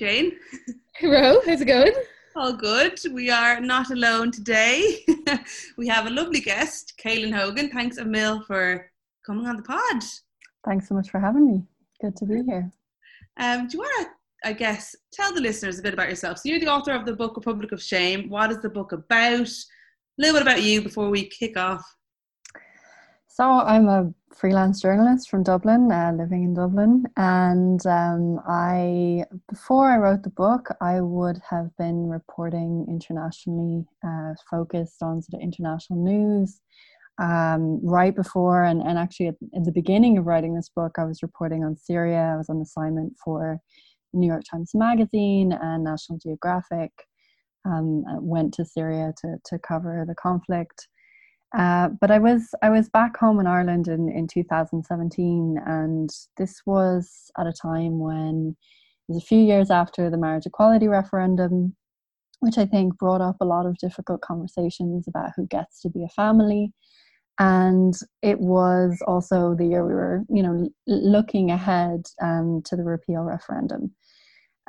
Jane. Hello, how's it going? All good. We are not alone today. we have a lovely guest, Caelainn Hogan. Thanks a mil for coming on the pod. Thanks so much for having me. Good to be here. Um, do you want to, I guess, tell the listeners a bit about yourself? So, you're the author of the book Republic of Shame. What is the book about? A little bit about you before we kick off. So I'm a freelance journalist from Dublin, uh, living in Dublin, and um, I before I wrote the book, I would have been reporting internationally, uh, focused on sort of international news. Um, right before and, and actually at, at, the beginning of writing this book, I was reporting on Syria. I was on assignment for New York Times Magazine and National Geographic. Um, went to Syria to, to cover the conflict. Uh, but I was I was back home in Ireland in, in 2017, and this was at a time when it was a few years after the marriage equality referendum, which I think brought up a lot of difficult conversations about who gets to be a family. And it was also the year we were, you know, looking ahead um, to the repeal referendum.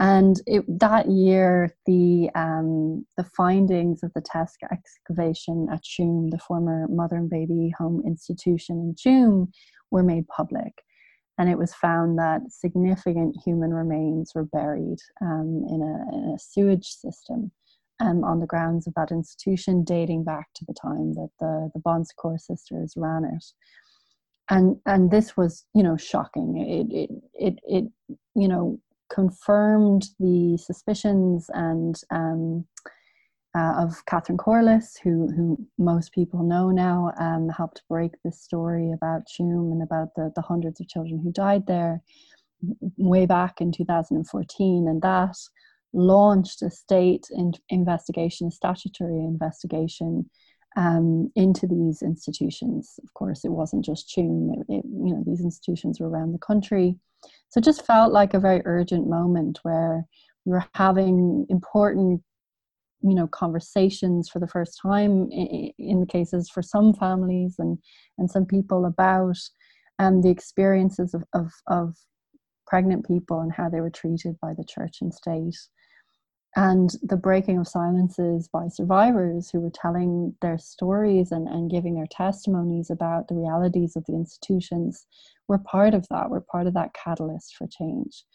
And it, that year, the um, the findings of the test excavation at Tuam, the former mother and baby home institution in Tuam, were made public. And it was found that significant human remains were buried um, in, a, in, a, sewage system um, on the grounds of that institution, dating back to the time that the, the Bon Secours sisters ran it and and this was you know shocking it it it, it you know confirmed the suspicions and um, uh, of Catherine Corless, who who most people know now, um, helped break this story about Tuam and about the, the hundreds of children who died there way back in 2014, and that launched a state in- investigation, a statutory investigation um, into these institutions. Of course, it wasn't just Tuam; it, it, you know, these institutions were around the country. So it just felt like a very urgent moment where we were having important, you know, conversations for the first time in, in the cases for some families and and some people about um, the experiences of, of, of pregnant people and how they were treated by the church and state and the breaking of silences by survivors who were telling their stories and, and giving their testimonies about the realities of the institutions were part of that we're part of that catalyst for change.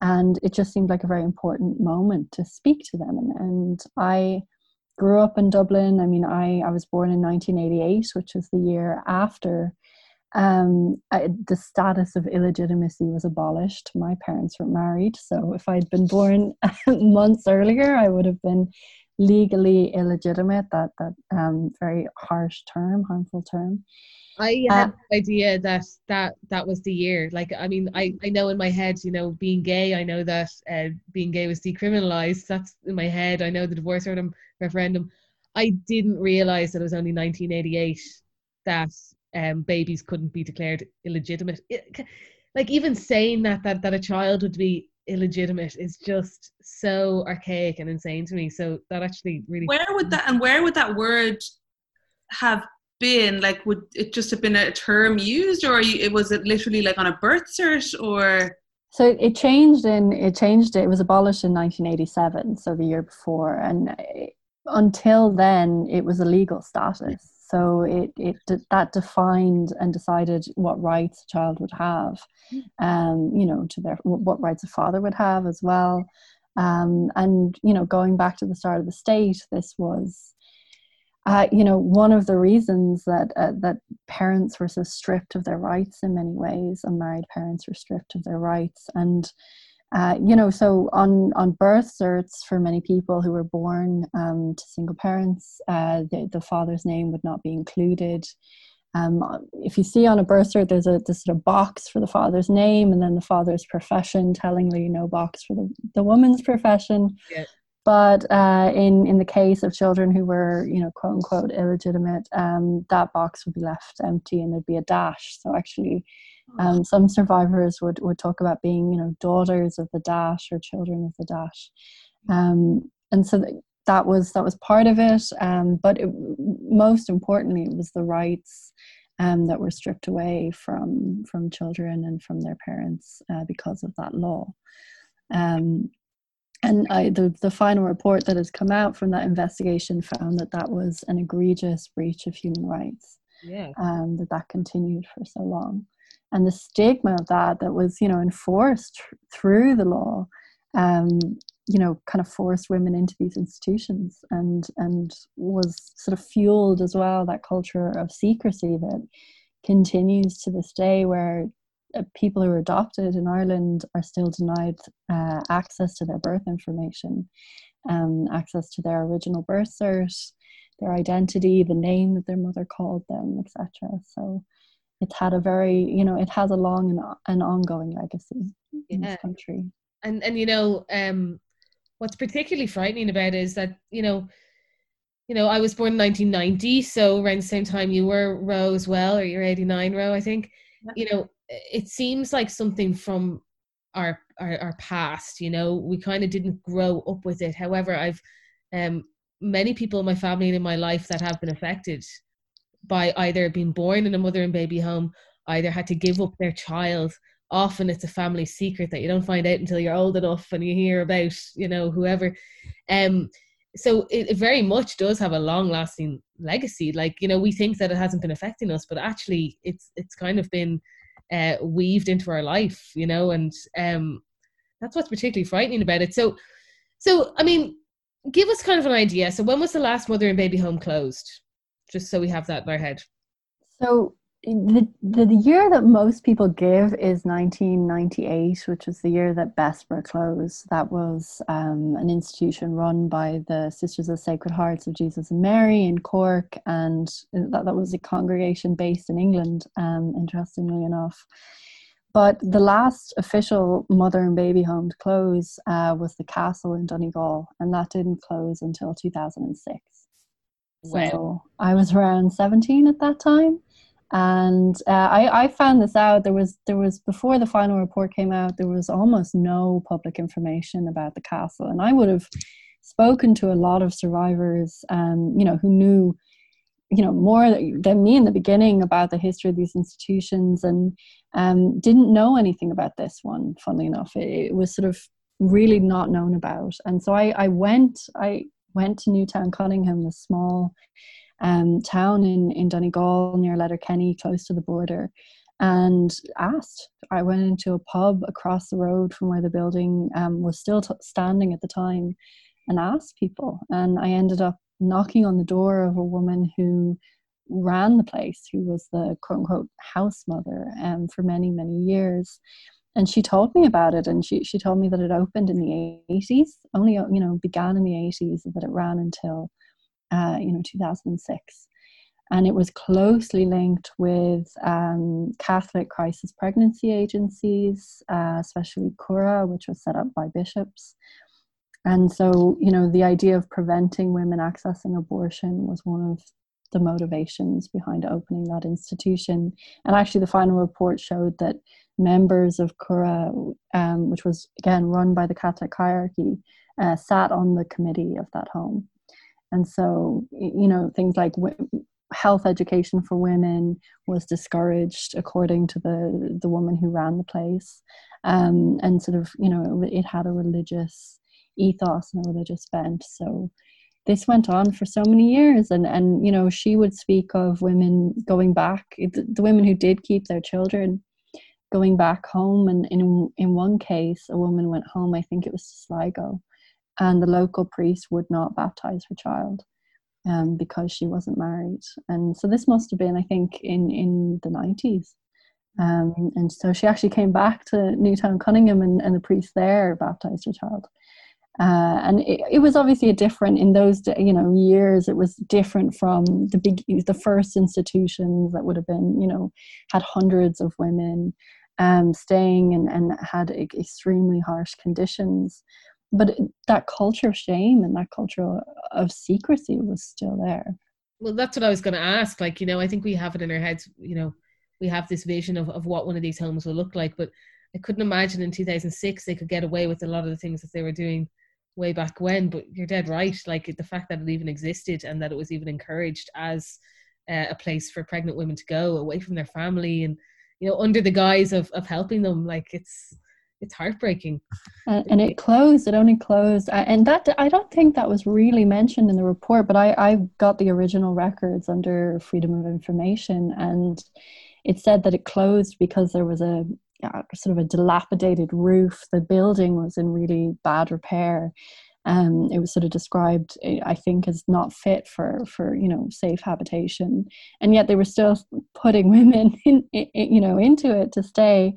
And it just seemed like a very important moment to speak to them. And, and i grew up in dublin. I mean i, I was born in 1988 which was the year after um, I, the status of illegitimacy was abolished. My parents were married, so if I'd been born months earlier, I would have been legally illegitimate. That that um, very harsh term, harmful term. I had uh, the idea that that that was the year. Like, I mean, I I know in my head, you know, being gay. I know that uh, being gay was decriminalized. That's in my head. I know the divorce referendum. I didn't realize that it was only 1988 that um, babies couldn't be declared illegitimate. It, like even saying that that that a child would be illegitimate is just so archaic and insane to me. So that actually really where would that and where would that word have been? Like, would it just have been a term used, or you, was it literally like on a birth cert, or? So it changed in it changed. It was abolished in 1987, so the year before, and until then, it was a legal status. So it, it that defined and decided what rights a child would have, um, you know, to their what rights a father would have as well. Um, and you know, going back to the start of the state, this was, uh, you know, one of the reasons that uh, that parents were so stripped of their rights in many ways, and married parents were stripped of their rights, and uh, you know, so on on birth certs for many people who were born um, to single parents, uh, the, the father's name would not be included. Um, if you see on a birth cert, there's a this sort of box for the father's name, and then the father's profession. Tellingly, no box for the the woman's profession. Yeah. But uh, in in the case of children who were, you know, quote unquote illegitimate, um, that box would be left empty, and there'd be a dash. So actually, um, some survivors would, would talk about being, you know, daughters of the dash or children of the dash. Um, and so that was that was part of it. Um, but it, most importantly, it was the rights um, that were stripped away from from children and from their parents uh, because of that law. Um, and I, the, the final report that has come out from that investigation found that that was an egregious breach of human rights yeah um, that that continued for so long and the stigma of that that was you know enforced through the law um, you know kind of forced women into these institutions and and was sort of fueled as well that culture of secrecy that continues to this day where uh, people who are adopted in Ireland are still denied uh, access to their birth information, um, access to their original birth cert, their identity, the name that their mother called them, etc. So it's had a very, you know, it has a long and an ongoing legacy in this country. and and you know um what's particularly frightening about it is that you know you know i was born in 1990 so around the same time you were Ro as well or you're 89 Ro i think Yeah. you know it seems like something from our our, our past you know we kind of didn't grow up with it however i've um many people in my family and in my life that have been affected by either being born in a mother and baby home either had to give up their child. Often it's a family secret that you don't find out until you're old enough and you hear about you know whoever. Um so it, it very much does have a long lasting legacy. Like you know we think that it hasn't been affecting us but actually it's it's kind of been uh weaved into our life you know and um that's what's particularly frightening about it. So so i mean give us kind of an idea. So when was the last mother and baby home closed just so we have that in our head So the, the year that most people give is 1998, which was the year that Bessborough closed. That was um, an institution run by the Sisters of Sacred Hearts of Jesus and Mary in Cork, and that, that was a congregation based in England, um, interestingly enough. But the last official mother and baby home to close uh, was the castle in Donegal, and that didn't close until 2006. So I was around 17 at that time. And uh, I, I found this out. There was there was before the final report came out. There was almost no public information about the castle, and I would have spoken to a lot of survivors, um, you know, who knew, you know, more than me in the beginning about the history of these institutions, and um, didn't know anything about this one. Funnily enough, it, it was sort of really not known about, and so I, I went I went to Newtown Cunningham, a small um, town in, in Donegal near Letterkenny, close to the border, and asked. I went into a pub across the road from where the building um, was still t- standing at the time and asked people. And I ended up knocking on the door of a woman who ran the place, who was the quote unquote house mother um, for many, many years. And she told me about it, and she, she told me that it opened in the 80s, only, you know, began in the 80s, that it ran until uh, you know 2006 and it was closely linked with um, Catholic crisis pregnancy agencies, uh, especially Cura, which was set up by bishops. And so, you know, the idea of preventing women accessing abortion was one of the motivations behind opening that institution. And actually, the final report showed that members of Cura, um, which was again run by the Catholic hierarchy, uh, sat on the committee of that home. And so you know things like health education for women was discouraged according to the the woman who ran the place. Um, and sort of you know it, it had a religious ethos and a religious bent. So this went on for so many years and and you know she would speak of women going back the, the women who did keep their children going back home and in in one case a woman went home i think it was to sligo and the local priest would not baptize her child um, because she wasn't married. And so this must have been, I think, in in the nineties. Um, and so she actually came back to Newtown Cunningham, and, and the priest there baptized her child. Uh, and it, it was obviously a different in those you know years. It was different from the big the first institutions that would have been you know had hundreds of women um, staying and, and had extremely harsh conditions but that culture of shame and that culture of secrecy was still there well that's what i was going to ask like you know i think we have it in our heads you know we have this vision of, of what one of these homes will look like but i couldn't imagine in 2006 they could get away with a lot of the things that they were doing way back when but you're dead right like the fact that it even existed and that it was even encouraged as uh, a place for pregnant women to go away from their family and you know under the guise of, of helping them like it's it's heartbreaking. And, and it closed. It only closed, and that I don't think that was really mentioned in the report. But I I got the original records under Freedom of Information, and it said that it closed because there was a sort of a dilapidated roof. The building was in really bad repair. Um, it was sort of described, I think, as not fit for for you know safe habitation, and yet they were still putting women in, in you know into it to stay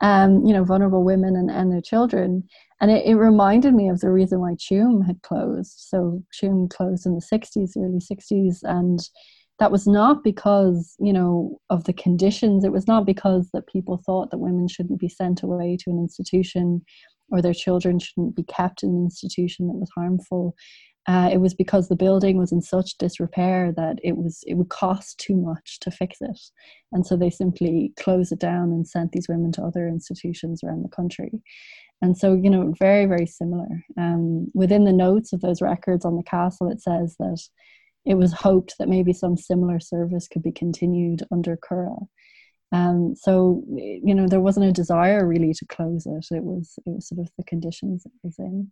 um, you know, vulnerable women and, and their children. And it, it reminded me of the reason why Tuam had closed. So Tuam closed in the 60s, early 60s, and that was not because, you know, of the conditions. It was not because that people thought that women shouldn't be sent away to an institution or their children shouldn't be kept in an institution that was harmful. Uh, it was because the building was in such disrepair that it was it would cost too much to fix it, and so they simply closed it down and sent these women to other institutions around the country. And so, you know, very very similar. Um, within the notes of those records on the castle, it says that it was hoped that maybe some similar service could be continued under Cura. Um, so, you know, there wasn't a desire really to close it. It was it was sort of the conditions it was in.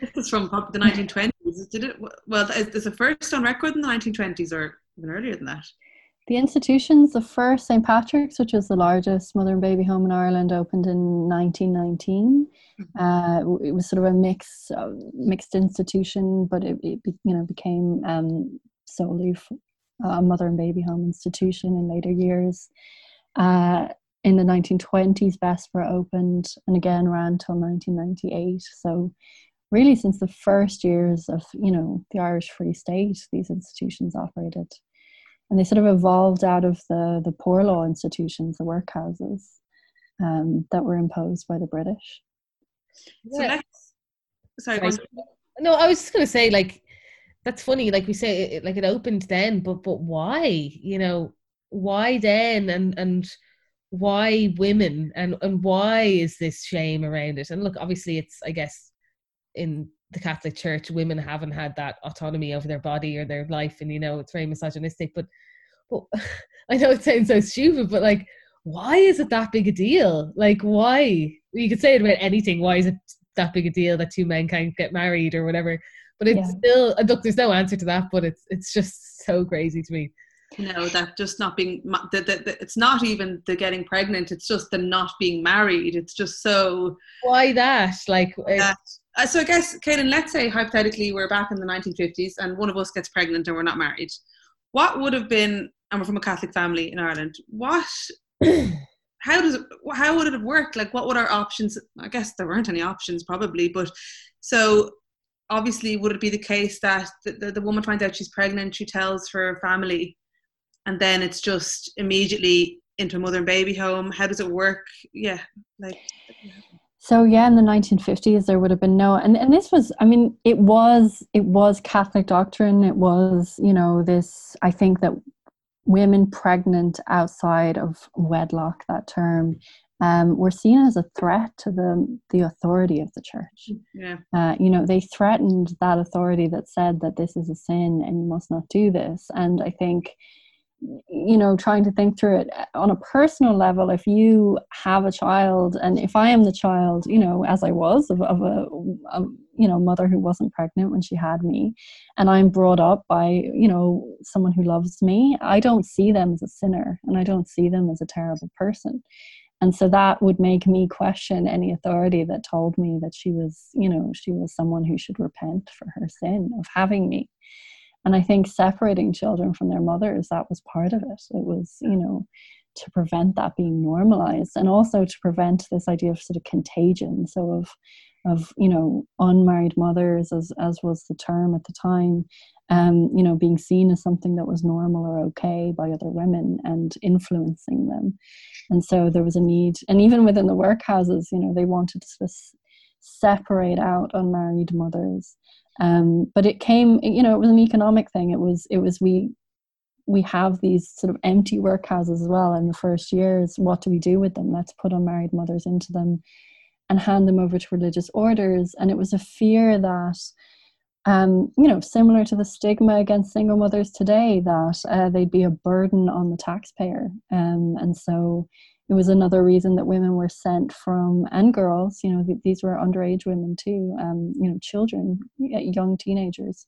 This is from the 1920s. Did it? Well, is a first on record in the 1920s or even earlier than that? The institutions, the first St. Patrick's, which was the largest mother and baby home in Ireland, opened in 1919. Mm-hmm. Uh, it was sort of a mix, uh, mixed institution, but it, it you know became um, solely a mother and baby home institution in later years. Uh, in the 1920s, Bessborough opened and again ran till 1998. So really since the first years of you know the Irish Free State, these institutions operated, and they sort of evolved out of the the poor law institutions, the workhouses um, that were imposed by the British. Yeah. So sorry, sorry. no, I was just going to say like that's funny. Like we say, it, like it opened then, but but why? You know, why then? And and why women and and why is this shame around it and look obviously it's i guess in the Catholic Church, women haven't had that autonomy over their body or their life, and you know it's very misogynistic. But, but I know it sounds so stupid, but like, why is it that big a deal? Like, why? You could say it about anything. Why is it that big a deal that two men can't get married or whatever? But it's yeah. still uh, look. There's no answer to that, but it's it's just so crazy to me you know that just not being the, the, the, it's not even the getting pregnant it's just the not being married it's just so why that like that. Uh, so i guess Caelainn, let's say hypothetically we're back in the 1950s and one of us gets pregnant and we're not married. What would have been and we're from a catholic family in ireland what how does it how would it have worked? Like what would our options i guess there weren't any options probably but so obviously would it be the case that the, the, the woman finds out she's pregnant she tells her family and then it's just immediately into a mother and baby home? How does it work? Yeah like so yeah in the 1950s there would have been no and, and this was i mean it was it was catholic doctrine it was you know this i think that women pregnant outside of wedlock that term um, were seen as a threat to the the authority of the church. Yeah. Uh, you know, they threatened that authority that said that this is a sin and you must not do this. And I think you know trying to think through it uh, on a personal level if you have a child and if i am the child you know as i was of, of a, a, you know mother who wasn't pregnant when she had me and i'm brought up by you know someone who loves me i don't see them as a sinner and i don't see them as a terrible person. And so that would make me question any authority that told me that she was you know she was someone who should repent for her sin of having me and i think separating children from their mothers that was part of it. It was you know to prevent that being normalized and also to prevent this idea of sort of contagion. So of of you know unmarried mothers as as was the term at the time um you know being seen as something that was normal or okay by other women and influencing them. And so there was a need and even within the workhouses you know they wanted to separate out unmarried mothers um, but it came, you know, it was an economic thing. It was, it was we we have these sort of empty workhouses as well in the first years. What do we do with them? Let's put unmarried mothers into them and hand them over to religious orders. And it was a fear that, um, you know, similar to the stigma against single mothers today, that uh, they'd be a burden on the taxpayer. Um, and so it was another reason that women were sent from and girls you know th- these were underage women too um, you know children young teenagers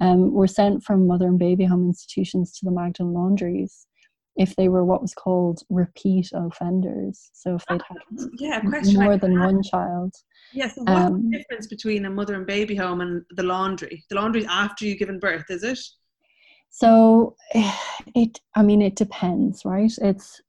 um, were sent from mother and baby home institutions to the Magdalen laundries if they were what was called repeat offenders. So if they'd had yeah, more than one child. Yes. Yeah, so what's um, the difference between a mother and baby home and the laundry? The laundry after you've given birth, is it? So it, I mean, it depends, right? It's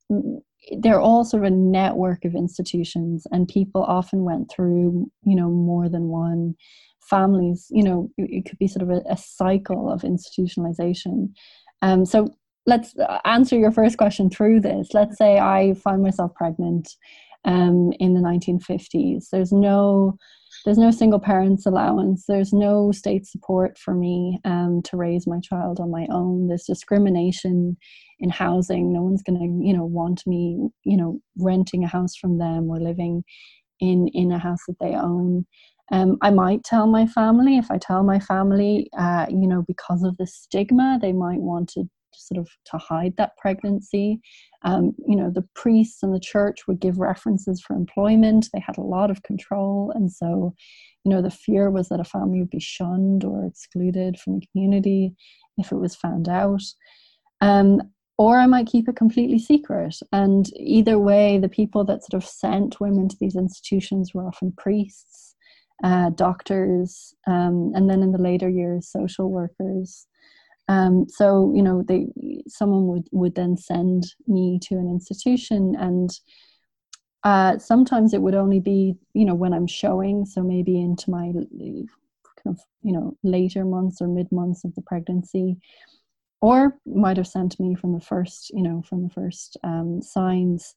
they're all sort of a network of institutions, and people often went through, you know, more than one families. You know, it could be sort of a, a cycle of institutionalization. Um, so let's uh, answer your first question through this. Let's say I find myself pregnant um, in the 1950s. There's no there's no single parents allowance. There's no state support for me um, to raise my child on my own. There's discrimination in housing. No one's going to you know want me you know renting a house from them or living in in a house that they own. Um, I might tell my family if I tell my family, uh, you know, because of the stigma, they might want to sort of to hide that pregnancy. Um, you know, the priests and the church would give references for employment. They had a lot of control, and so, you know, the fear was that a family would be shunned or excluded from the community if it was found out. Um, or I might keep it completely secret. And either way, the people that sort of sent women to these institutions were often priests, uh, doctors, um, and then in the later years, social workers. Um, so you know, they someone would would then send me to an institution, and uh, sometimes it would only be you know when I'm showing, so maybe into my kind of you know later months or mid months of the pregnancy, or might have sent me from the first you know from the first um, signs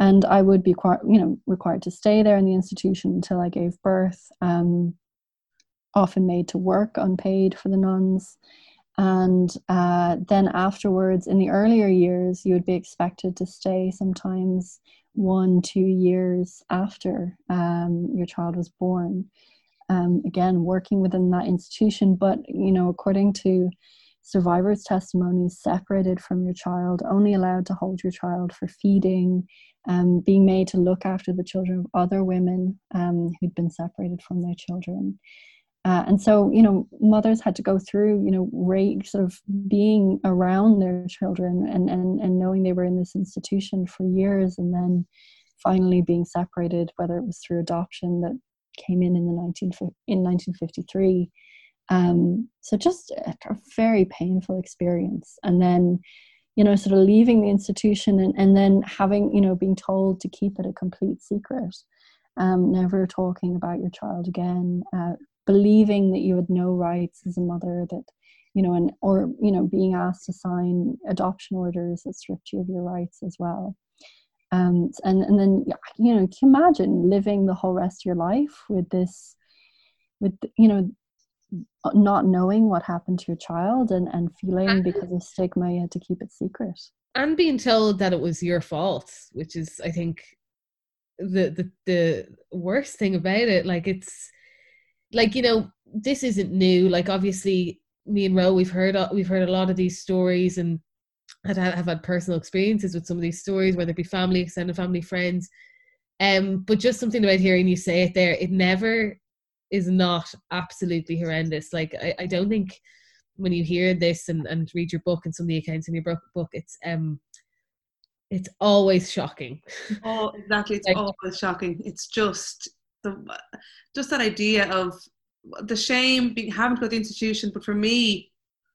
and I would be quite, you know required to stay there in the institution until I gave birth. Um, often made to work unpaid for the nuns, and uh, then afterwards in the earlier years you would be expected to stay sometimes one two years after um, your child was born. Um, again working within that institution but you know according to survivors testimonies separated from your child only allowed to hold your child for feeding um, being made to look after the children of other women um, who'd been separated from their children uh, and so, you know, mothers had to go through, you know, rate, sort of being around their children and, and, and knowing they were in this institution for years and then finally being separated, whether it was through adoption that came in in the 19, in 1953. Um, so just a, a very painful experience. And then, you know, sort of leaving the institution and, and then having, you know, being told to keep it a complete secret. Um, never talking about your child again, uh, believing that you had no rights as a mother that you know and or you know being asked to sign adoption orders that stripped you of your rights as well. Um, and and then you know can you imagine living the whole rest of your life with this with you know not knowing what happened to your child and and feeling because of stigma you had to keep it secret? And being told that it was your fault which is i think the the the worst thing about it. Like it's like you know this isn't new. Like obviously me and Ro we've heard we've heard a lot of these stories and have had personal experiences with some of these stories whether it be family extended family friends. Um but just something about hearing you say it there it never is not absolutely horrendous. Like I, I don't think when you hear this and, and read your book and some of the accounts in your book, book it's um it's always shocking. Oh exactly. It's like, always shocking. It's just the just that idea of the shame being having to go to the institution but for me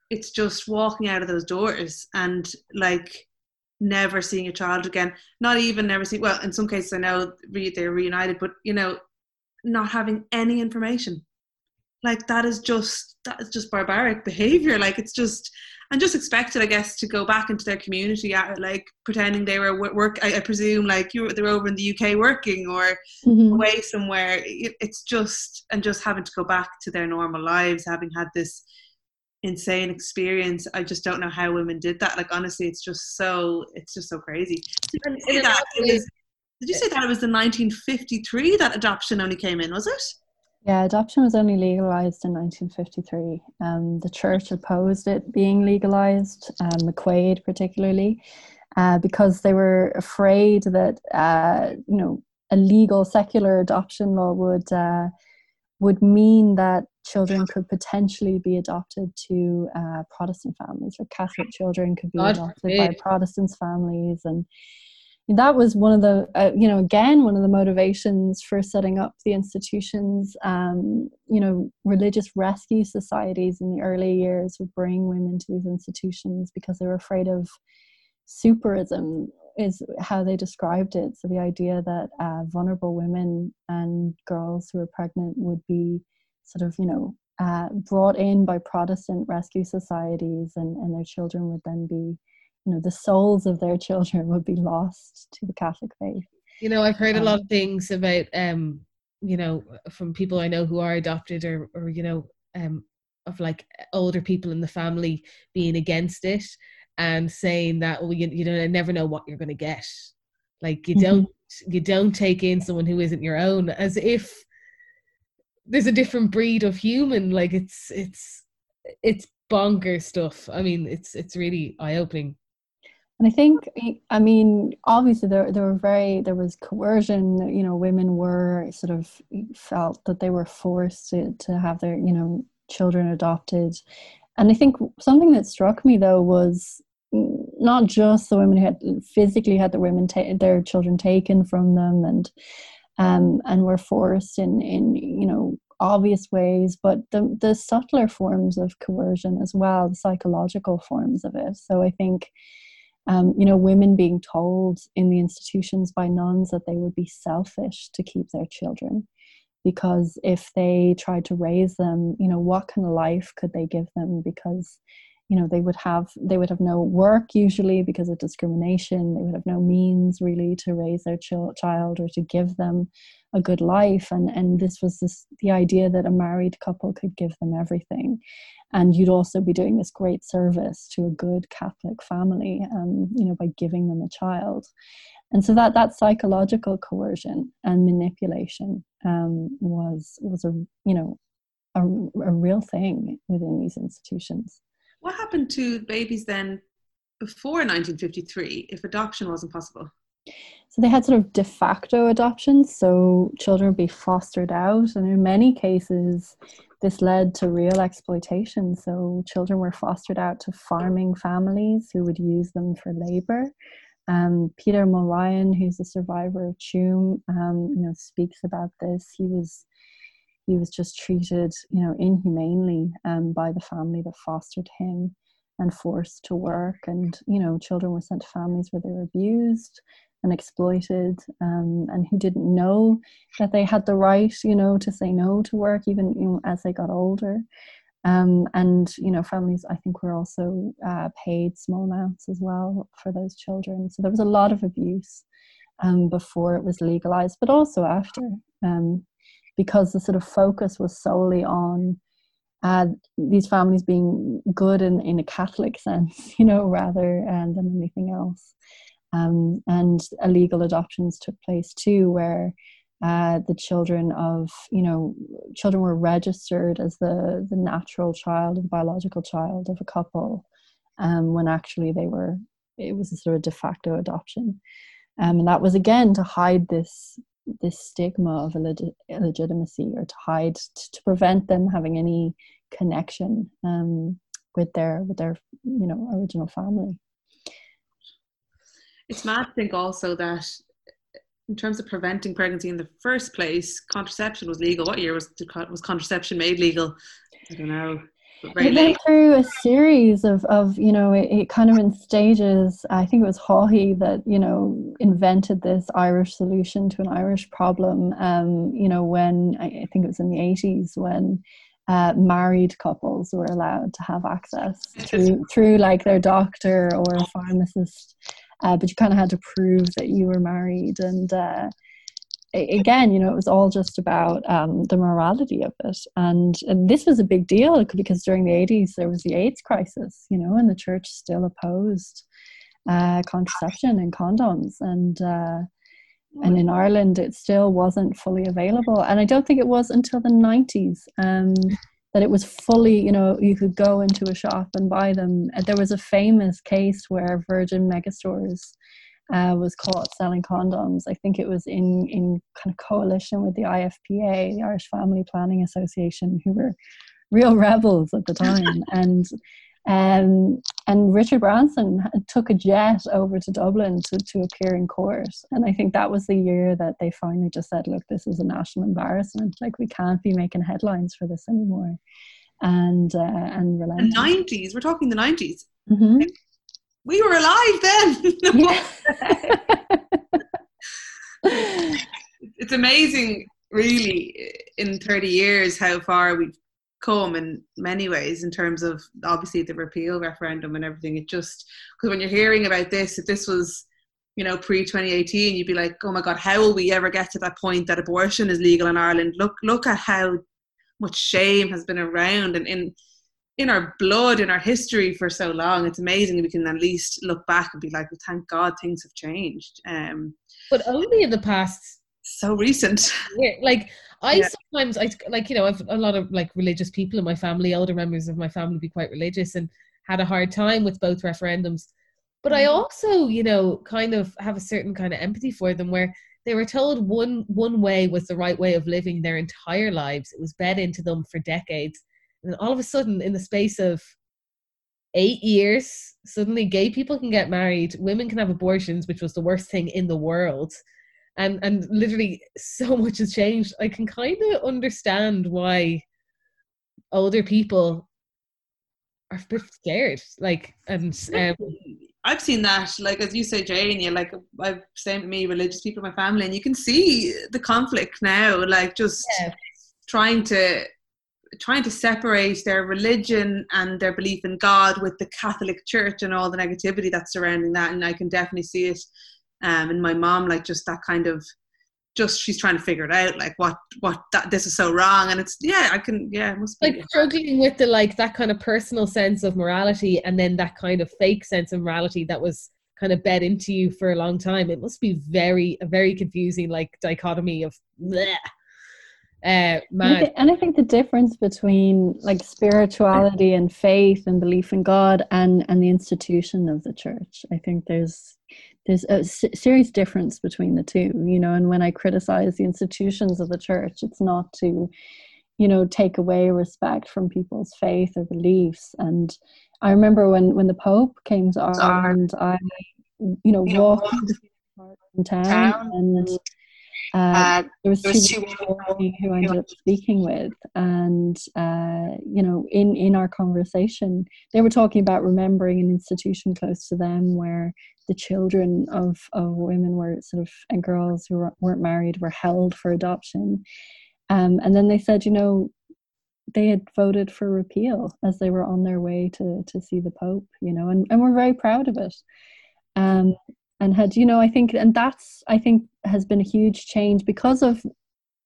it's just walking out of those doors and like never seeing a child again. Not even never see well in some cases i know they're reunited but you know not having any information. Like that is just that is just barbaric behavior. Like it's just and just expected, I guess, to go back into their community, like pretending they were work. I, I presume, like you, they're over in the UK working or mm-hmm. away somewhere. It's just and just having to go back to their normal lives, having had this insane experience. I just don't know how women did that. Like honestly, it's just so it's just so crazy. Did you say that it was? Did you say that it was the 1953 that adoption only came in? Was it? Yeah, adoption was only legalized in 1953. Um, the church opposed it being legalized, um, McQuaid particularly. uh, because they were afraid that uh, you know a legal secular adoption law would uh, would mean that children could potentially be adopted to uh, Protestant families, like Catholic children could be God adopted forbid. by Protestant families, and that was one of the uh, you know again one of the motivations for setting up the institutions um, you know religious rescue societies in the early years would bring women to these institutions because they were afraid of souperism is how they described it. So the idea that uh, vulnerable women and girls who were pregnant would be sort of you know uh, brought in by protestant rescue societies and, and their children would then be you know the souls of their children would be lost to the catholic faith. You know i've heard um, a lot of things about um you know from people i know who are adopted or or you know um of like older people in the family being against it and saying that well you, you don't never know what you're going to get. Like you mm-hmm. don't you don't take in someone who isn't your own as if there's a different breed of human. Like it's it's it's bonker stuff. I mean it's it's really eye-opening and I think, I mean, obviously there there were very there was coercion. You know, women were sort of felt that they were forced to to have their you know children adopted, and I think something that struck me though was not just the women who had physically had their women ta- their children taken from them and um and were forced in in you know obvious ways, but the the subtler forms of coercion as well, the psychological forms of it. So I think um, you know, women being told in the institutions by nuns that they would be selfish to keep their children because if they tried to raise them, you know, what kind of life could they give them? Because you know they would have they would have no work usually because of discrimination. They would have no means really to raise their ch- child or to give them a good life. And and this was this the idea that a married couple could give them everything. And you'd also be doing this great service to a good catholic family um, you know by giving them a child. And so that that psychological coercion and manipulation um, was was a you know a, a real thing within these institutions what happened to babies then before 1953 if adoption wasn't possible so they had sort of de facto adoptions, so children would be fostered out, and in many cases, this led to real exploitation. So children were fostered out to farming families who would use them for labor. Um, Peter Mulryan, who's a survivor of Tuam, um, you know, speaks about this. He was he was just treated, you know, inhumanely um, by the family that fostered him and forced to work. And you know, children were sent to families where they were abused and exploited um, and who didn't know that they had the right you know to say no to work even you know, as they got older um, and you know families i think were also uh, paid small amounts as well for those children so there was a lot of abuse um, before it was legalized but also after um, because the sort of focus was solely on uh, these families being good in, in a Catholic sense, you know, rather um, than anything else. Um, and illegal adoptions took place too, where uh, the children of you know children were registered as the the natural child, the biological child of a couple, um, when actually they were it was a sort of de facto adoption, um, and that was again to hide this this stigma of illeg- illegitimacy or to hide to, to prevent them having any connection um, with their with their you know original family it's mad to think also that in terms of preventing pregnancy in the first place, contraception was legal. What year was was contraception made legal? I don't know. It went through a series of, of you know, it, it, kind of in stages. I think it was Haughey that, you know, invented this Irish solution to an Irish problem. Um, you know, when I, I think it was in the 80s when uh, married couples were allowed to have access through, through like their doctor or a pharmacist uh, but you kind of had to prove that you were married and uh, again you know it was all just about um, the morality of it. And, and, this was a big deal because during the 80s there was the aids crisis you know and the church still opposed uh, contraception and condoms. And uh, and in Ireland it still wasn't fully available. And I don't think it was until the 90s um, that it was fully, you know, you could go into a shop and buy them. There was a famous case where Virgin Megastores uh, was caught selling condoms. I think it was in in kind of coalition with the IFPA, the Irish Family Planning Association, who were real rebels at the time. and um, and Richard Branson took a jet over to Dublin to, to appear in court. And I think that was the year that they finally just said, look, this is a national embarrassment. Like, we can't be making headlines for this anymore. And, uh, and The 90s, we're talking the 90s. Mm-hmm. We were alive then. it's amazing, really, in 30 years, how far we've come in many ways in terms of obviously the repeal referendum and everything. It just because when you're hearing about this, if this was you know pre 2018, you'd be like, oh my god, how will we ever get to that point that abortion is legal in Ireland? Look look at how much shame has been around and in in our blood, in our history for so long. It's amazing we can at least look back and be like, well, thank God things have changed. Um, but only in the past so recent. Yeah, like I yeah. sometimes I like you know I've a lot of like religious people in my family, older members of my family be quite religious and had a hard time with both referendums. But I mm-hmm. also, you know, kind of have a certain kind of empathy for them where they were told one one way was the right way of living their entire lives. It was bed into them for decades. And all of a sudden, in the space of eight years, suddenly gay people can get married, women can have abortions, which was the worst thing in the world and and literally so much has changed i can kind of understand why older people are a bit scared like and um, I've seen that, like as you say, Jane. You like I've same to me, religious people in my family, and you can see the conflict now. Like just yeah. trying to trying to separate their religion and their belief in God with the Catholic Church and all the negativity that's surrounding that. And I can definitely see it um, and my mom like just that kind of just she's trying to figure it out like what what that this is so wrong and it's yeah i can yeah it must be like struggling with the like that kind of personal sense of morality and then that kind of fake sense of morality that was kind of bed into you for a long time it must be very a very confusing like dichotomy of bleh. Uh, and, I think, and I think the difference between like spirituality and faith and belief in God and and the institution of the church, I think there's there's a serious difference between the two you know and when i criticize the institutions of the church it's not to you know take away respect from people's faith or beliefs. And i remember when when the pope came to ireland i you know walked in town, town and uh, uh, there was two people who I ended up speaking with, and uh, you know, in in our conversation, they were talking about remembering an institution close to them where the children of of women were sort of and girls who weren't married were held for adoption, um, and then they said, you know, they had voted for repeal as they were on their way to to see the Pope, you know, and and we're very proud of it. Um, and had you know i think and that's i think has been a huge change because of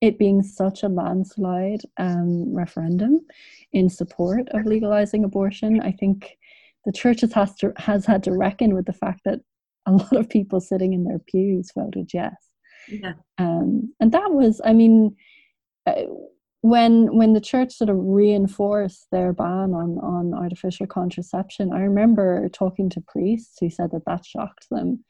it being such a landslide um, referendum in support of legalizing abortion. I think the church has, to, has had to reckon with the fact that a lot of people sitting in their pews voted yes. Yeah. um, and that was i mean uh, when when the church sort of reinforced their ban on on artificial contraception i remember talking to priests who said that that shocked them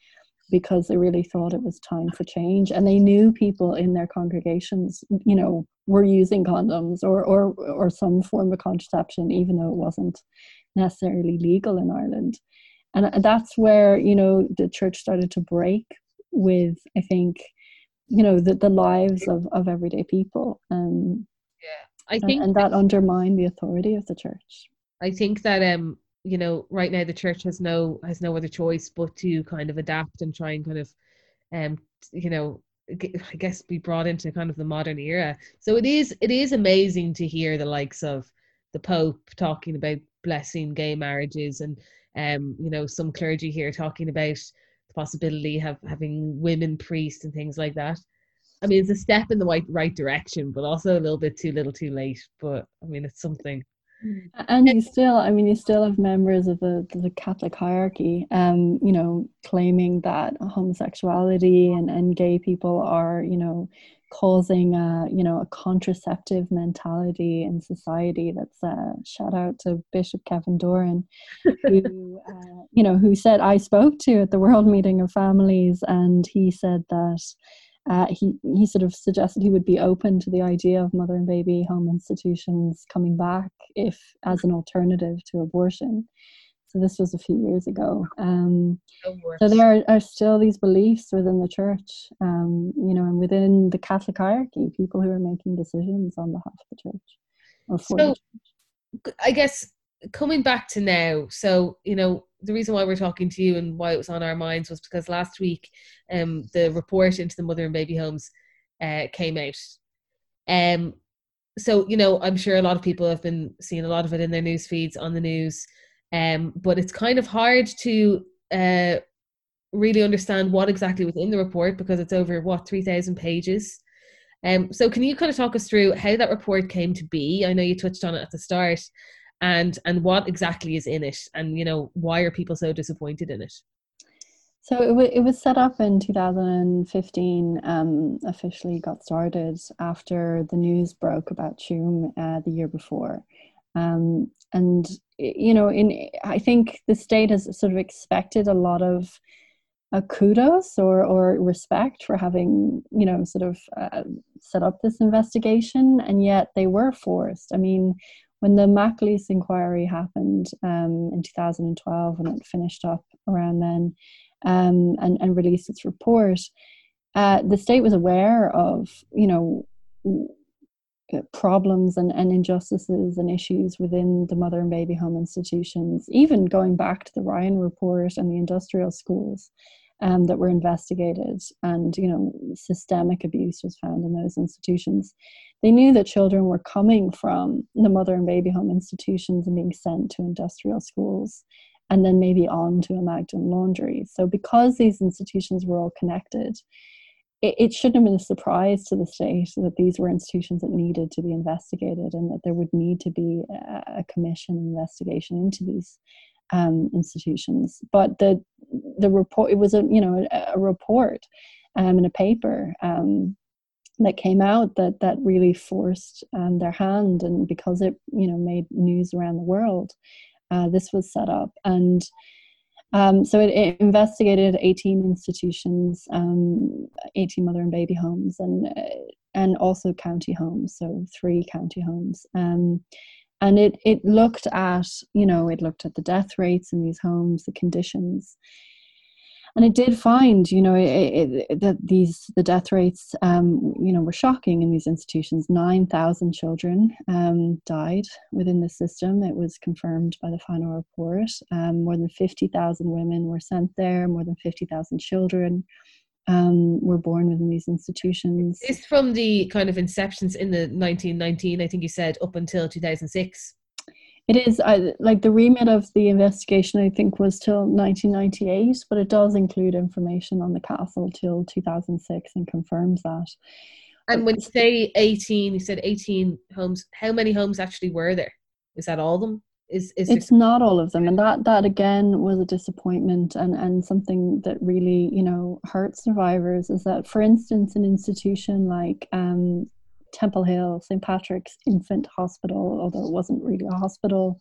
because they really thought it was time for change and they knew people in their congregations you know were using condoms or or or some form of contraception even though it wasn't necessarily legal in Ireland. And that's where you know the church started to break with i think you know the, the lives of, of everyday people. Um yeah. I think and, and that undermined the authority of the church. I think that um you know right now the church has no has no other choice but to kind of adapt and try and kind of um you know I guess be brought into kind of the modern era. So it is it is amazing to hear the likes of the Pope talking about blessing gay marriages and um you know some clergy here talking about the possibility of having women priests and things like that. I mean it's a step in the right right direction, but also a little bit too little too late. But I mean it's something. And you still, I mean, you still have members of the, the Catholic hierarchy, um, you know, claiming that homosexuality and, and gay people are, you know, causing a you know a contraceptive mentality in society that's uh, shout out to bishop kevin doran who uh, you know who said i spoke to at the world meeting of families and he said that uh, he he sort of suggested he would be open to the idea of mother and baby home institutions coming back if as an alternative to abortion so this was a few years ago. Um, so there are, are, still these beliefs within the church, um, you know, and within the Catholic hierarchy, people who are making decisions on behalf of the church or for so, the church. I guess coming back to now, so you know, the reason why we're talking to you and why it was on our minds was because last week, um, the report into the mother and baby homes uh, came out. Um, so you know, I'm sure a lot of people have been seeing a lot of it in their news feeds on the news. Um, but it's kind of hard to uh, really understand what exactly was in the report because it's over what 3,000 pages. Um, so can you kind of talk us through how that report came to be? I know you touched on it at the start, and and what exactly is in it, and you know why are people so disappointed in it? So it, w- it was set up in 2015, um, officially got started after the news broke about Tuam uh, the year before. Um, and you know, in I think the state has sort of expected a lot of uh, kudos or or respect for having you know sort of uh, set up this investigation, and yet they were forced. I mean, when the McAleese inquiry happened um, in 2012, and it finished up around then, um, and and released its report, uh, the state was aware of you know uh, problems and, and injustices and issues within the mother and baby home institutions, even going back to the Ryan report and the industrial schools um, that were investigated, and you know, systemic abuse was found in those institutions. They knew that children were coming from the mother and baby home institutions and being sent to industrial schools and then maybe on to a Magdalen laundry. So, because these institutions were all connected, it, it shouldn't have been a surprise to the state that these were institutions that needed to be investigated and that there would need to be a, a commission investigation into these um, institutions. But the the report it was a you know a, a report um, in a paper um, that came out that that really forced um, their hand, and because it you know made news around the world, uh, this was set up and. Um, so it, it, investigated 18 institutions, um, 18 mother and baby homes, and uh, and also county homes, so three county homes. Um, and it it looked at you know it looked at the death rates in these homes, the conditions, and it did find you know it, it, that these the death rates um, you know were shocking in these institutions. 9000 children um, died within the system. It was confirmed by the final report. Um, more than 50000 women were sent there more than 50000 children um, were born within these institutions is from the kind of inceptions in the 1919 i think you said up until 2006 it is I, like the remit of the investigation, I think, was till 1998, but it does include information on the castle till 2006 and confirms that. And when you say 18, you said 18 homes. How many homes actually were there? Is that all of them? Is, is it's not all of them and that that again was a disappointment and and something that really you know hurt survivors is that for instance an institution like um Temple Hill, St. Patrick's Infant Hospital, although it wasn't really a hospital,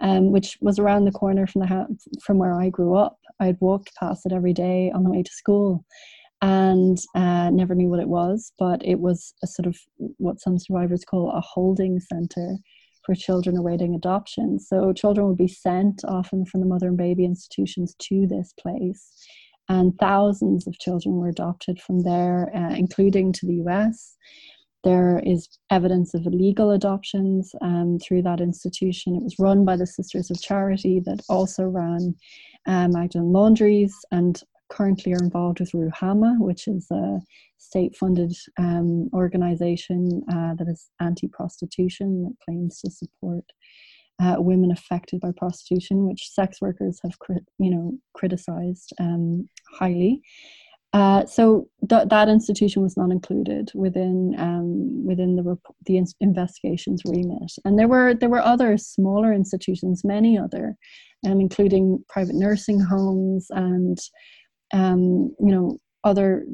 um, which was around the corner from the house, from where I grew up. I'd walked past it every day on the way to school, and uh, never knew what it was. But it was a sort of what some survivors call a holding center for children awaiting adoption. So children would be sent often from the mother and baby institutions to this place. And thousands of children were adopted from there, uh, including to the US. There is evidence of illegal adoptions um, through that institution. It was run by the Sisters of Charity that also ran Magdalen Laundries and currently are involved with Ruhama, which is a state funded um, organization uh, that is anti prostitution that claims to support. Uh, women affected by prostitution, which sex workers have, you know, criticized um, highly. Uh, so th- that institution was not included within um, within the rep- the in- investigations remit, and there were there were other smaller institutions, many other, um, including private nursing homes and um, you know other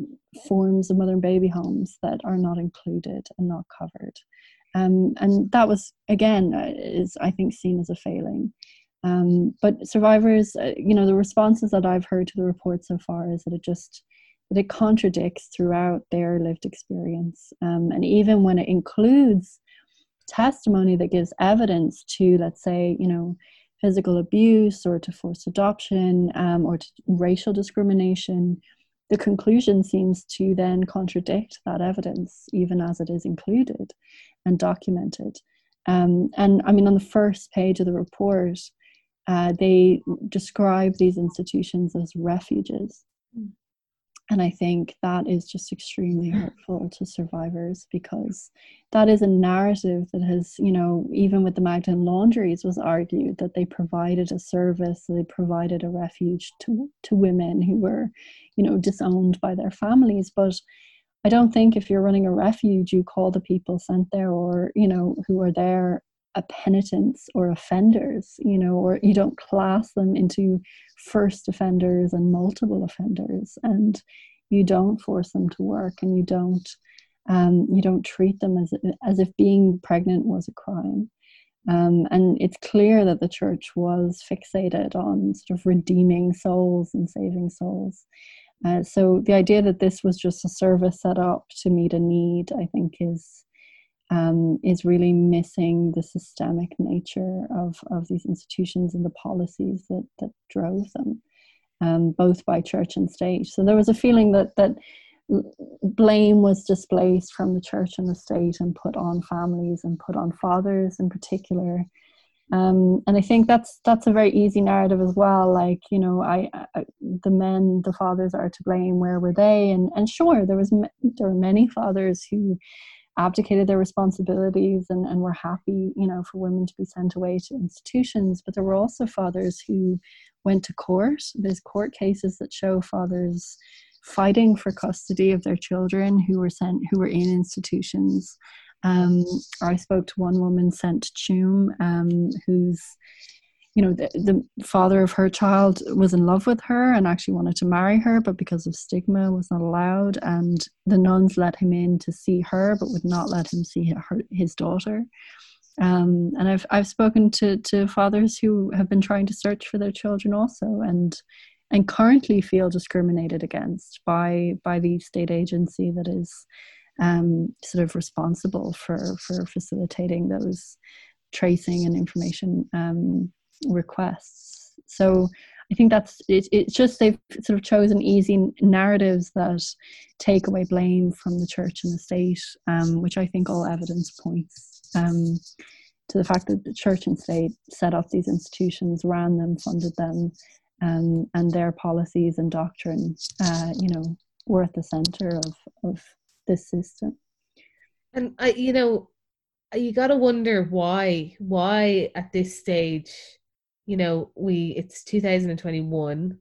forms of mother and baby homes that are not included and not covered. Um, and that was again uh, is I think seen as a failing. Um, but survivors, uh, you know, the responses that I've heard to the report so far is that it just that it contradicts throughout their lived experience, um, and even when it includes testimony that gives evidence to, let's say, you know, physical abuse or to forced adoption um, or to racial discrimination, the conclusion seems to then contradict that evidence, even as it is included and documented. Um, and I mean, on the first page of the report, uh, they describe these institutions as refuges. Mm. And I think that is just extremely mm. hurtful to survivors because that is a narrative that has, you know, even with the Magdalen Laundries was argued that they provided a service, they provided a refuge to, to women who were, you know, disowned by their families. But I don't think if you're running a refuge, you call the people sent there or, you know, who are there penitents or offenders, you know, or you don't class them into first offenders and multiple offenders, and you don't force them to work, and you don't um, you don't treat them as as if being pregnant was a crime. Um, and it's clear that the church was fixated on sort of redeeming souls and saving souls. Uh, so the idea that this was just a service set up to meet a need, I think, is um, is really missing the systemic nature of, of these institutions and the policies that, that drove them, um, both by church and state. So there was a feeling that that blame was displaced from the church and the state and put on families and put on fathers in particular. Um, and I think that's that's a very easy narrative as well. Like you know, I, I, the men, the fathers are to blame. Where were they? And and sure, there was there were many fathers who abdicated their responsibilities and, and were happy, you know, for women to be sent away to institutions. But there were also fathers who went to court. There's court cases that show fathers fighting for custody of their children who were sent who were in institutions. Um, I spoke to one woman sent to Tuam, um, who's you know the, the father of her child was in love with her and actually wanted to marry her but because of stigma was not allowed. And the nuns let him in to see her but would not let him see her, his daughter. Um, and I've I've spoken to to fathers who have been trying to search for their children also and and currently feel discriminated against by by the state agency that is um, sort of responsible for for facilitating those tracing and information um, requests. So I think that's it, it's just they've sort of chosen easy narratives that take away blame from the church and the state, um, which I think all evidence points um, to the fact that the church and state set up these institutions, ran them, funded them, um, and their policies and doctrine, uh, you know, were at the center of of this system. And I, you know, you got to wonder why, why at this stage you know we it's 2021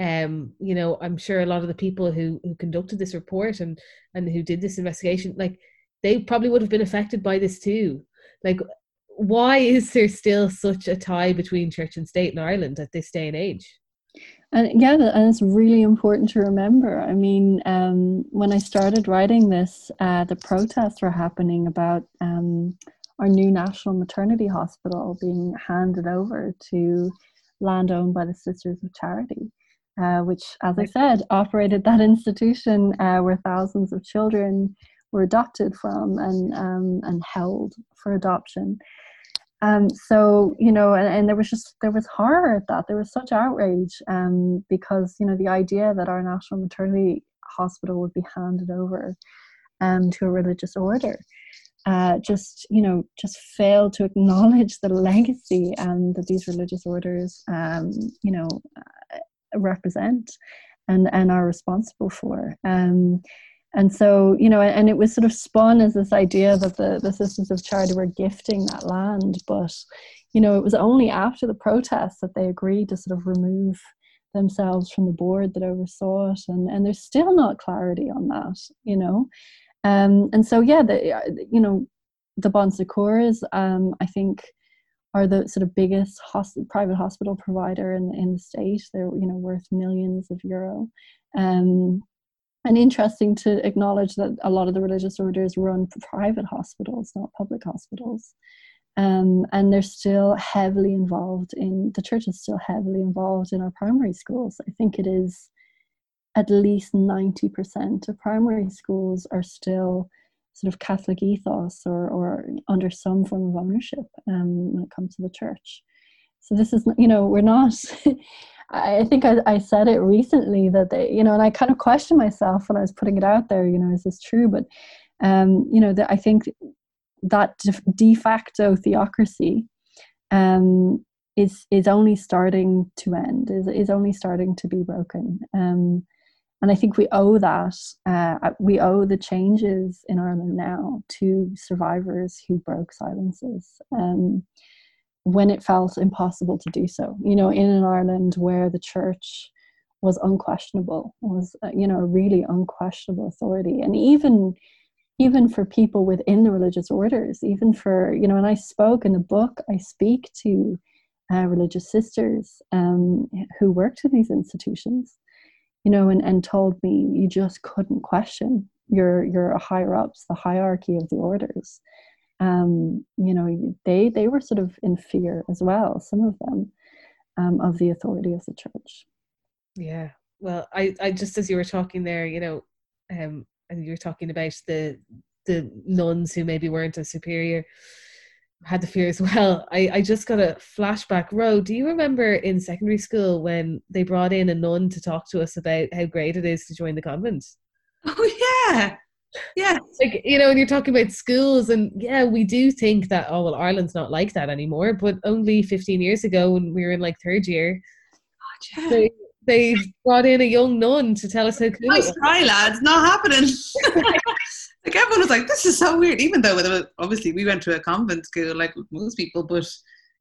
um you know i'm sure a lot of the people who who conducted this report and and who did this investigation like they probably would have been affected by this too. Like why is there still such a tie between church and state in ireland at this day and age? And yeah and it's really important to remember. I mean um, when i started writing this uh, the protests were happening about um, our new national maternity hospital being handed over to land owned by the Sisters of Charity, uh, which, as I said, operated that institution uh, where thousands of children were adopted from and um, and held for adoption. Um, so you know, and, and, there was just there was horror at that. There was such outrage um, because you know the idea that our national maternity hospital would be handed over um, to a religious order uh, just you know just fail to acknowledge the legacy um, that these religious orders um, you know uh, represent and and are responsible for. Um, and so you know and it was sort of spun as this idea that the, the sisters of charity were gifting that land but you know it was only after the protests that they agreed to sort of remove themselves from the board that oversaw it and and there's still not clarity on that you know um, and so, yeah, the, uh, you know, the Bon Secours, um, I think, are the sort of biggest private hospital provider in, in the state. They're, you know, worth millions of euro. Um, and interesting to acknowledge that a lot of the religious orders run private hospitals, not public hospitals. Um, and they're still heavily involved in the church is still heavily involved in our primary schools. I think it is at least 90% of primary schools are still sort of Catholic ethos or, or under some form of ownership um, when it comes to the church. So this is, you know, we're not. I think I, I said it recently that they, you know, and I kind of questioned myself when I was putting it out there. You know, is this true? But, um, you know, that I think that de facto theocracy um, is is only starting to end. Is is only starting to be broken. Um, and I think we owe that. Uh, we owe the changes in Ireland now to survivors who broke silences. Um, when it felt impossible to do so. You know, in an Ireland where the church was unquestionable, was uh, you know a really unquestionable authority, and even even for people within the religious orders, even for you know, and I spoke in the book, I speak to uh, religious sisters um, who worked in these institutions, you know, and, and told me you just couldn't question your your higher ups, the hierarchy of the orders um, you know, they they were sort of in fear as well. Some of them um, of the authority of the church. Yeah. Well, I, I just as you were talking there, you know, um, and you were talking about the the nuns who maybe weren't as superior had the fear as well. I, I just got a flashback. Ro, do you remember in secondary school when they brought in a nun to talk to us about how great it is to join the convent? Oh yeah yeah like you know when you're talking about schools and yeah we do think that oh well ireland's not like that anymore but only 15 years ago when we were in like third year God, yeah. they, they brought in a young nun to tell us how cool nice try lads not happening like everyone was like this is so weird even though obviously we went to a convent school like most people but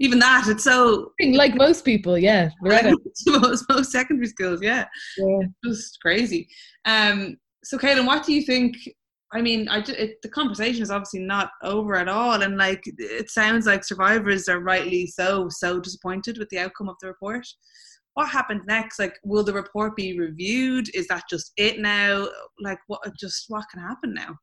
even that it's so like most people yeah most, most secondary schools yeah, yeah. just crazy um so Caelainn, what do you think I mean, I it, the conversation is obviously not over at all, and like it sounds like survivors are rightly so so disappointed with the outcome of the report. What happened next? Like, will the report be reviewed? Is that just it now? Like, what just what can happen now?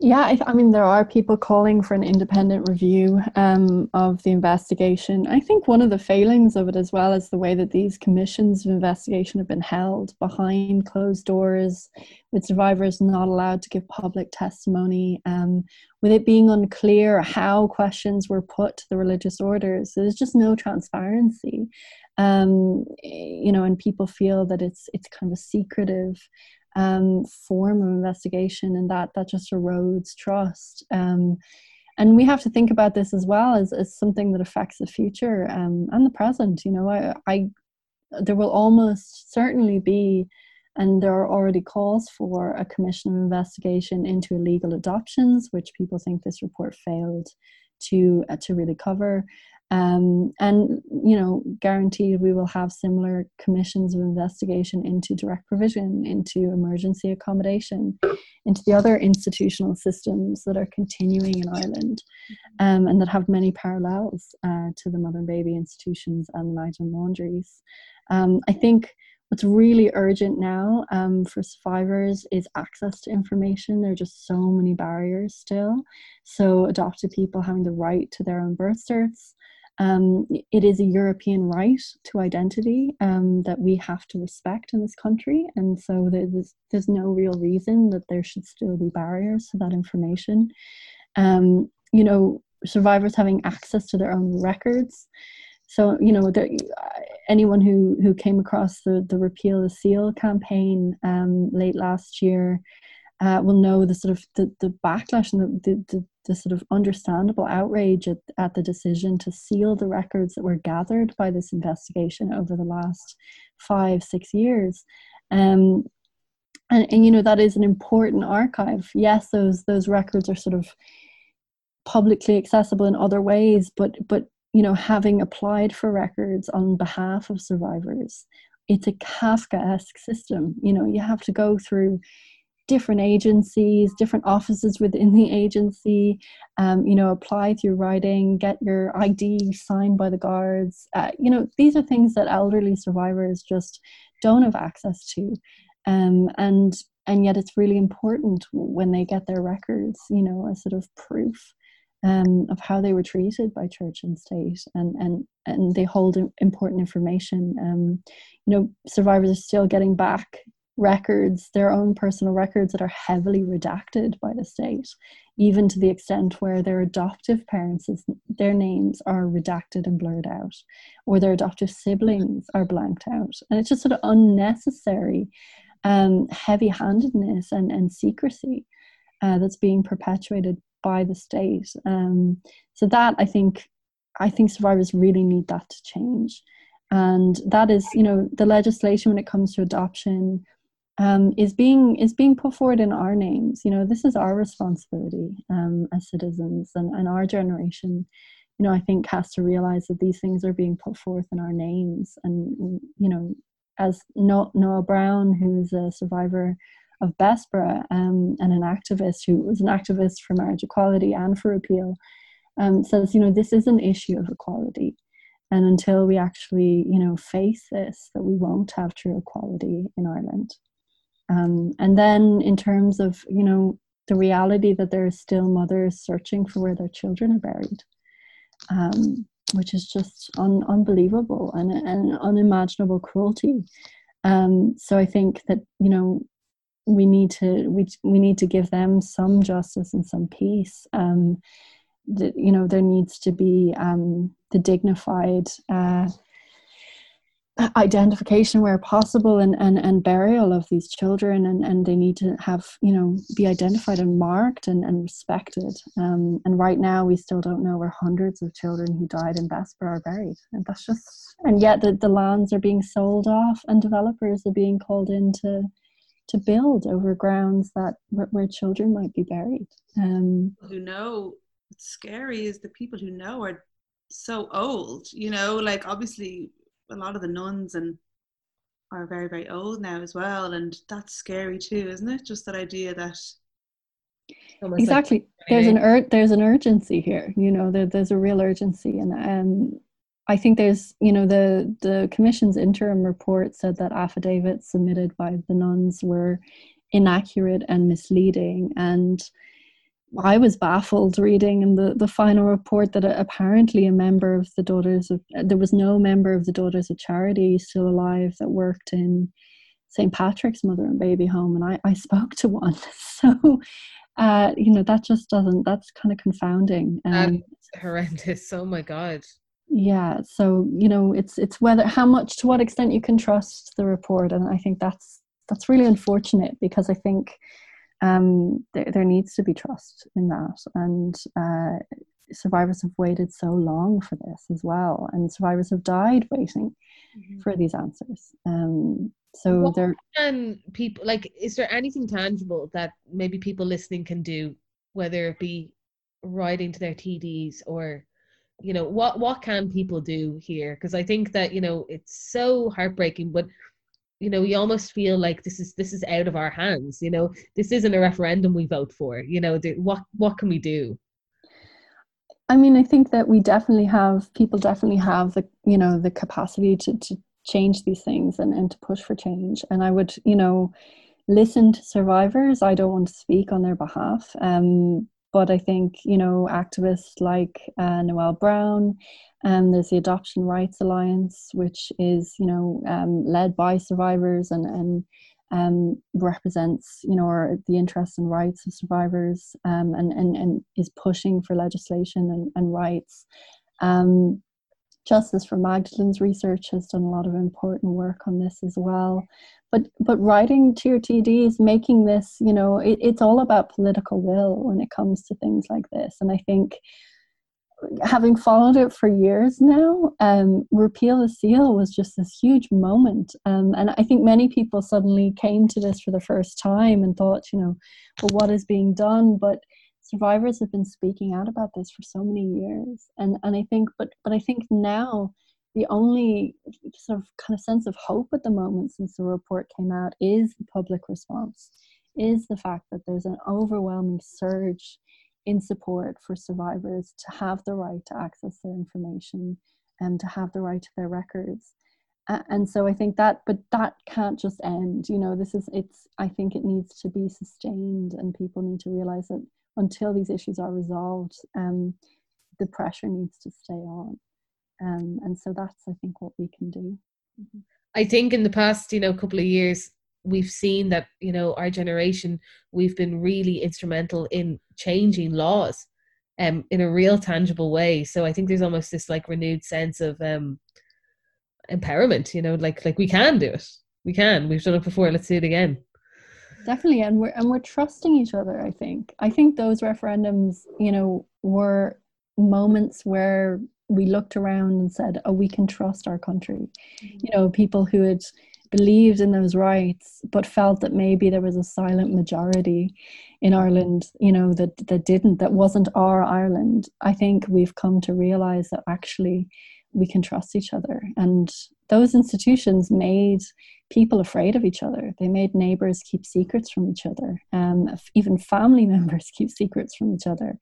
Yeah, I, I, mean, there are people calling for an independent review um, of the investigation. I think one of the failings of it, as well, is the way that these commissions of investigation have been held behind closed doors, with survivors not allowed to give public testimony, um, with it being unclear how questions were put to the religious orders. There's just no transparency. Um, you know, and people feel that it's it's kind of secretive um, form of investigation, and that that just erodes trust. Um, and we have to think about this as well as, as something that affects the future um, and the present. You know, I, I there will almost certainly be, and there are already calls for a commission of investigation into illegal adoptions, which people think this report failed to uh, to really cover. Um, and you know guaranteed we will have similar commissions of investigation into direct provision into emergency accommodation into the other institutional systems that are continuing in ireland um, and that have many parallels uh, to the mother and baby institutions and night and laundries um, i think what's really urgent now um, for survivors is access to information. There are just so many barriers still. So, adopted people having the right to their own birth certs, um, it is a European right to identity um, that we have to respect in this country, and so there's there's no real reason that there should still be barriers to that information. Um, you know, survivors having access to their own records. So you know, there, anyone who who came across the the repeal the seal campaign um, late last year uh, will know the sort of the, the backlash and the, the, the, sort of understandable outrage at, at the decision to seal the records that were gathered by this investigation over the last five, six years. Um, and, and you know that is an important archive. Yes, those those records are sort of publicly accessible in other ways, but but you know having applied for records on behalf of survivors, it's a Kafkaesque system. You know you have to go through different agencies, different offices within the agency. Um, you know, apply through writing, get your ID signed by the guards. Uh, you know, these are things that elderly survivors just don't have access to. Um, and and yet it's really important when they get their records you know as sort of proof um, of how they were treated by church and state and and and they hold important information um, you know survivors are still getting back records their own personal records that are heavily redacted by the state even to the extent where their adoptive parents their names are redacted and blurred out or their adoptive siblings are blanked out and it's just sort of unnecessary um, heavy-handedness and, and secrecy uh, that's being perpetuated by the state. Um, so that I think, I think survivors really need that to change, and that is, you know, the legislation when it comes to adoption um, is being is being put forward in our names. You know, this is our responsibility um, as citizens, and, and our generation. You know, I think has to realize that these things are being put forth in our names, and you know, as Noelle Brown, who's a survivor of Bessborough um, and an activist who was an activist for marriage equality and for repeal, um, says, you know, this is an issue of equality. And until we actually, you know, face this, that we won't have true equality in Ireland. Um, and then in terms of, you know, the reality that there are still mothers searching for where their children are buried, um, which is just un- unbelievable and an unimaginable cruelty. Um, so I think that, you know, we need to we we need to give them some justice and some peace. Um, you know there needs to be um, the dignified uh, identification where possible and, and, and burial of these children and, and they need to have you know be identified and marked and, and respected um, and right now we still don't know where hundreds of children who died in Bessborough are buried and that's just and yet the, the lands are being sold off and developers are being called in to to build over grounds that where, where children might be buried. Um, who know what's scary is the people who know are so old. You know, like obviously a lot of the nuns and are very very old now as well, and that's scary too, isn't it? Just that idea that exactly like, there's an ur- there's an urgency here you know there, there's a real urgency and um I think there's, you know, the the commission's interim report said that affidavits submitted by the nuns were inaccurate and misleading, and I was baffled reading in the, the final report that apparently a member of the Daughters of there was no member of the Daughters of Charity still alive that worked in St Patrick's Mother and Baby Home, and I, I spoke to one. So, uh, you know, that just doesn't. That's kind of confounding. Um, horrendous. Oh my god yeah so you know it's it's whether how much to what extent you can trust the report and i think that's that's really unfortunate because i think um, there, there needs to be trust in that. And uh, survivors have waited so long for this as well. And survivors have died waiting mm-hmm. for these answers. Um, so what there can people like is there anything tangible that maybe people listening can do whether it be writing to their tds or you know what what can people do here? Because i think that you know it's so heartbreaking but you know we almost feel like this is this is out of our hands you know? This isn't a referendum we vote for you know? What what can we do? I mean i think that we definitely have people definitely have the you know the capacity to to change these things and, and to push for change. And i would you know listen to survivors. I don't want to speak on their behalf. Um but I think you know activists like uh, Noelle Brown, um, there's the Adoption Rights Alliance, which is you know um, led by survivors and and um, represents you know the interests and rights of survivors um, and, and and is pushing for legislation and, and rights. Um, Justice for Magdalene's research has done a lot of important work on this as well but but writing to your TDs, making this, you know, it, it's all about political will when it comes to things like this. And I think having followed it for years now, um, repeal the seal was just this huge moment. Um, and I think many people suddenly came to this for the first time and thought, you know, well, what is being done? But survivors have been speaking out about this for so many years. And and I think, but but I think now the only sort of kind of sense of hope at the moment since the report came out is the public response, is the fact that there's an overwhelming surge in support for survivors to have the right to access their information and to have the right to their records. and so i think that but that can't just end you know this is it's i think it needs to be sustained and people need to realize that until these issues are resolved um, the pressure needs to stay on um, and so that's i think what we can do mm-hmm. i think in the past you know couple of years we've seen that you know our generation we've been really instrumental in changing laws um in a real tangible way. So i think there's almost this like renewed sense of um empowerment you know like like we can do it. We can. We've done it before. Let's do it again. Definitely. And we're and we're trusting each other i think. I think those referendums you know were moments where we looked around and said oh we can trust our country. Mm-hmm. you know people who had believed in those rights but felt that maybe there was a silent majority in Ireland you know that that didn't that wasn't our Ireland I think we've come to realize that actually we can trust each other. And those institutions made people afraid of each other. They made neighbors keep secrets from each other. Um, even family members keep secrets from each other.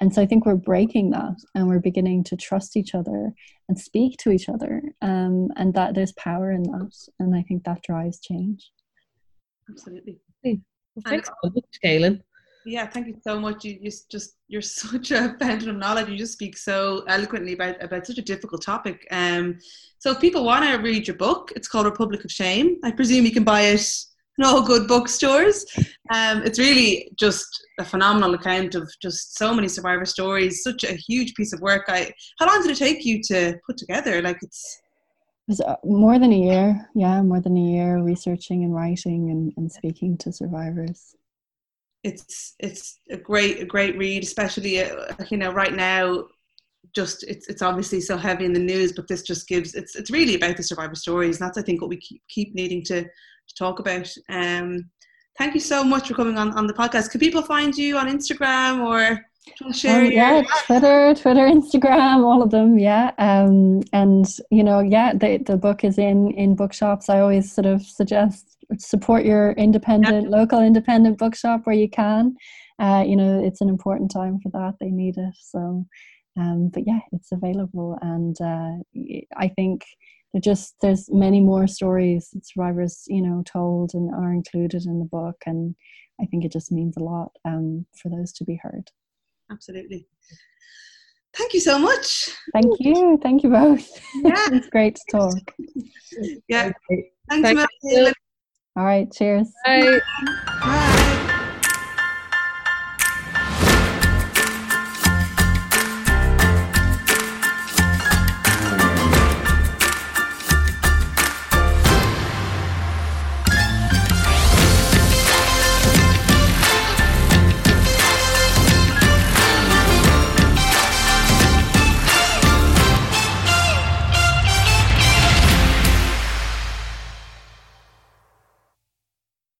And so I think we're breaking that and we're beginning to trust each other and speak to each other. Um, and that there's power in that. And I think that drives change. Absolutely. Well, thanks so much, Caelainn. Yeah, thank you so much. You, you just you're such a fountain of knowledge. You just speak so eloquently about about such a difficult topic. Um, so if people want to read your book, it's called Republic of Shame. I presume you can buy it all good bookstores. Um, it's really just a phenomenal account of just so many survivor stories. Such a huge piece of work. I how long did it take you to put together? Like it's it was uh, more than a year. Yeah, more than a year researching and writing and, and speaking to survivors it's it's a great a great read, especially uh, you know right now. Just it's it's obviously so heavy in the news, but this just gives it's it's really about the survivor stories, and that's I think what we keep keep needing to to talk about. Um, thank you so much for coming on on the podcast. Can people find you on Instagram or? Share um, yeah, Twitter, Twitter, Instagram, all of them. Yeah, um, and you know, yeah, the the book is in in bookshops. I always sort of suggest support your independent, yeah. local independent bookshop where you can. Uh, you know, it's an important time for that. They need it. So, um, but yeah, it's available, and uh, I think there just there's many more stories that survivors you know told and are included in the book, and I think it just means a lot um, for those to be heard. Absolutely. Thank you so much. Thank you. Thank you both. Yeah. it's great to talk. Yeah. Thanks, Thanks All right. Cheers. Bye. Bye.